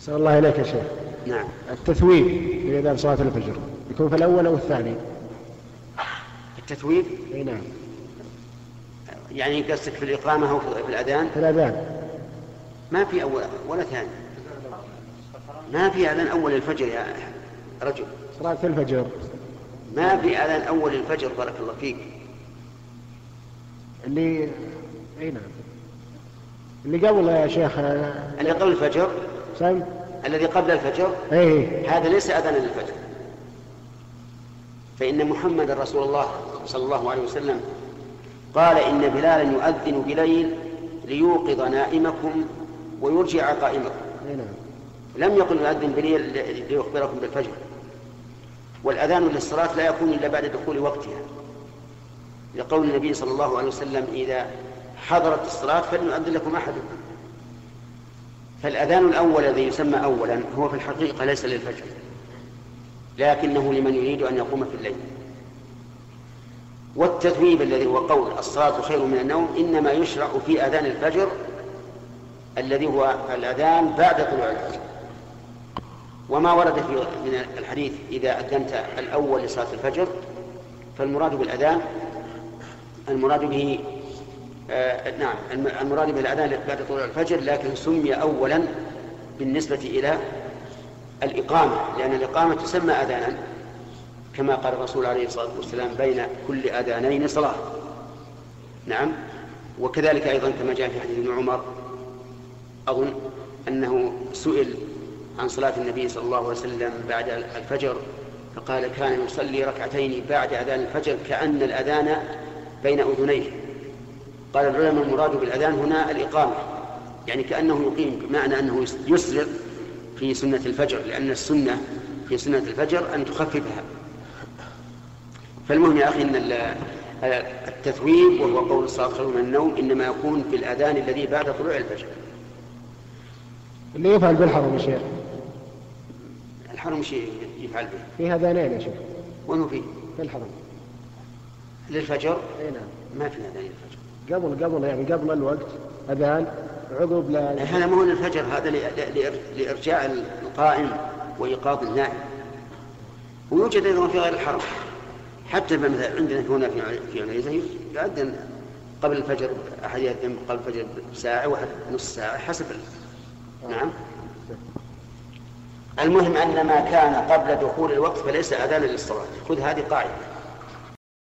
أحسن الله إليك يا شيخ. نعم. التثويب في أذان صلاة الفجر. يكون في الأول أو الثاني؟ التثويب؟ أي نعم. يعني قصدك في الإقامة أو في الأذان؟ في الأذان. ما في أول ولا ثاني. ما في أذان أول الفجر يا رجل. صلاة الفجر. ما في أذان أول الفجر بارك الله فيك. اللي أي نعم. اللي قبل يا شيخ اللي قبل الفجر؟ سم الذي قبل الفجر؟ اي هذا ليس أذانا للفجر. فإن محمد رسول الله صلى الله عليه وسلم قال إن بلالا يؤذن بليل ليوقظ نائمكم ويرجع قائمكم. اي نعم. لم يقل يؤذن بليل ليخبركم بالفجر. والأذان للصلاة لا يكون إلا بعد دخول وقتها. لقول النبي صلى الله عليه وسلم إذا حضرت الصلاة فليؤذن لكم أحدكم. فالأذان الأول الذي يسمى أولا هو في الحقيقة ليس للفجر لكنه لمن يريد أن يقوم في الليل. والتثويب الذي هو قول الصلاة خير من النوم إنما يشرع في أذان الفجر الذي هو الأذان بعد طلوع الفجر وما ورد في من الحديث إذا أذنت الأول لصلاة الفجر فالمراد بالأذان المراد به آه نعم. المراد بالأذان بعد طلوع الفجر لكن سمي أولا بالنسبة إلى الإقامة لأن الإقامة تسمى أذانا كما قال الرسول عليه الصلاة والسلام بين كل أذانين صلاة. نعم. وكذلك أيضا كما جاء في حديث ابن عمر أظن أنه سئل عن صلاة النبي صلى الله عليه وسلم بعد الفجر فقال كان يصلي ركعتين بعد أذان الفجر كأن الأذان بين أذنيه. قال العلماء المراد بالأذان هنا الإقامة يعني كأنه يقيم بمعنى أنه يسرع في سنة الفجر لأن السنة في سنة الفجر أن تخففها. فالمهم يا أخي أن التثويب وهو قول الصلاة من النوم إنما يكون في الأذان الذي بعد طلوع الفجر. اللي يفعل بالحرم يا شيخ؟ الحرم شيء يفعل به. في أذانين يا شيخ. وين فيه؟ في الحرم. للفجر؟ اي نعم. ما في أذان للفجر. قبل قبل يعني قبل الوقت أذان عقب لا هذا ما هو للفجر هذا لإرجاع القائم وإيقاظ النائم. ويوجد أيضا في غير الحرم. حتى مثلا عندنا هنا في في عنيزة يؤذن قبل الفجر أحد يأذن قبل الفجر بساعة واحد نص ساعة حسب نعم. المهم أن ما كان قبل دخول الوقت فليس أذانا للصلاة. خذ هذه قاعدة.